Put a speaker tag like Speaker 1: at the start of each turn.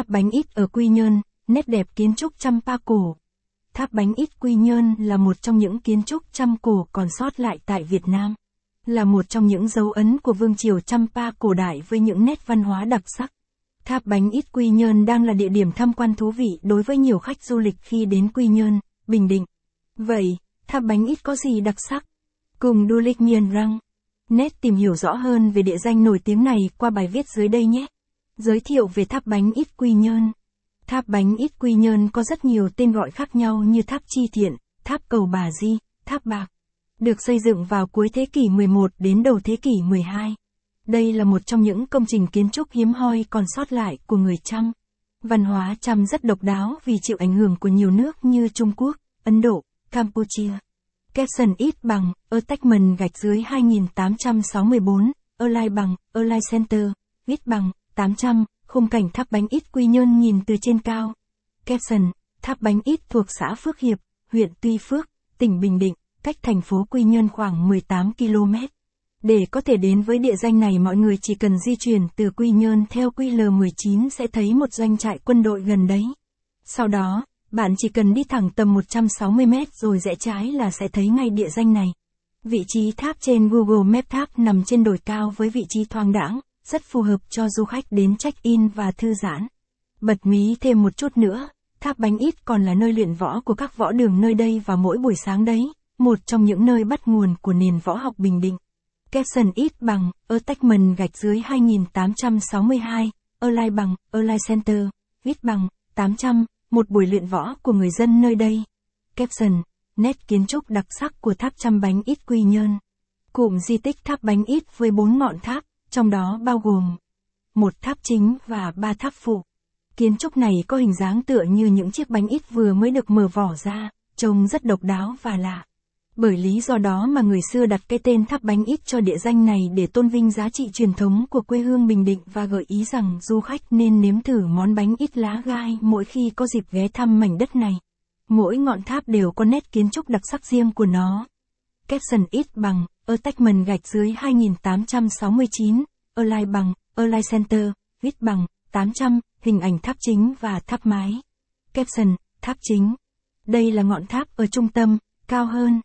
Speaker 1: Tháp bánh ít ở Quy Nhơn, nét đẹp kiến trúc trăm pa cổ. Tháp bánh ít Quy Nhơn là một trong những kiến trúc trăm cổ còn sót lại tại Việt Nam. Là một trong những dấu ấn của vương triều trăm pa cổ đại với những nét văn hóa đặc sắc. Tháp bánh ít Quy Nhơn đang là địa điểm tham quan thú vị đối với nhiều khách du lịch khi đến Quy Nhơn, Bình Định. Vậy, tháp bánh ít có gì đặc sắc? Cùng du lịch miền răng. Nét tìm hiểu rõ hơn về địa danh nổi tiếng này qua bài viết dưới đây nhé. Giới thiệu về tháp bánh ít Quy Nhơn. Tháp bánh ít Quy Nhơn có rất nhiều tên gọi khác nhau như tháp Chi Thiện, tháp Cầu Bà Di, tháp Bạc. Được xây dựng vào cuối thế kỷ 11 đến đầu thế kỷ 12. Đây là một trong những công trình kiến trúc hiếm hoi còn sót lại của người Chăm. Văn hóa Chăm rất độc đáo vì chịu ảnh hưởng của nhiều nước như Trung Quốc, Ấn Độ, Campuchia. Capson ít bằng, attachment gạch dưới 2864, align bằng, align center, ít bằng, 800, khung cảnh tháp bánh ít quy nhơn nhìn từ trên cao. Caption, tháp bánh ít thuộc xã Phước Hiệp, huyện Tuy Phước, tỉnh Bình Định, cách thành phố Quy Nhơn khoảng 18 km. Để có thể đến với địa danh này mọi người chỉ cần di chuyển từ Quy Nhơn theo QL19 sẽ thấy một doanh trại quân đội gần đấy. Sau đó, bạn chỉ cần đi thẳng tầm 160 mét rồi rẽ trái là sẽ thấy ngay địa danh này. Vị trí tháp trên Google Maps tháp nằm trên đồi cao với vị trí thoáng đãng, rất phù hợp cho du khách đến check-in và thư giãn. Bật mí thêm một chút nữa, tháp bánh ít còn là nơi luyện võ của các võ đường nơi đây và mỗi buổi sáng đấy, một trong những nơi bắt nguồn của nền võ học Bình Định. Capson ít bằng, ở tách mần gạch dưới 2862, lai bằng, align center, ít bằng, 800, một buổi luyện võ của người dân nơi đây. Capson, nét kiến trúc đặc sắc của tháp trăm bánh ít quy nhơn. Cụm di tích tháp bánh ít với bốn ngọn tháp, trong đó bao gồm một tháp chính và ba tháp phụ. Kiến trúc này có hình dáng tựa như những chiếc bánh ít vừa mới được mở vỏ ra, trông rất độc đáo và lạ. Bởi lý do đó mà người xưa đặt cái tên tháp bánh ít cho địa danh này để tôn vinh giá trị truyền thống của quê hương Bình Định và gợi ý rằng du khách nên nếm thử món bánh ít lá gai mỗi khi có dịp ghé thăm mảnh đất này. Mỗi ngọn tháp đều có nét kiến trúc đặc sắc riêng của nó. Capson ít bằng, attachment gạch dưới 2869, align bằng, align center, viết bằng, 800, hình ảnh tháp chính và tháp mái. Caption, tháp chính. Đây là ngọn tháp ở trung tâm, cao hơn,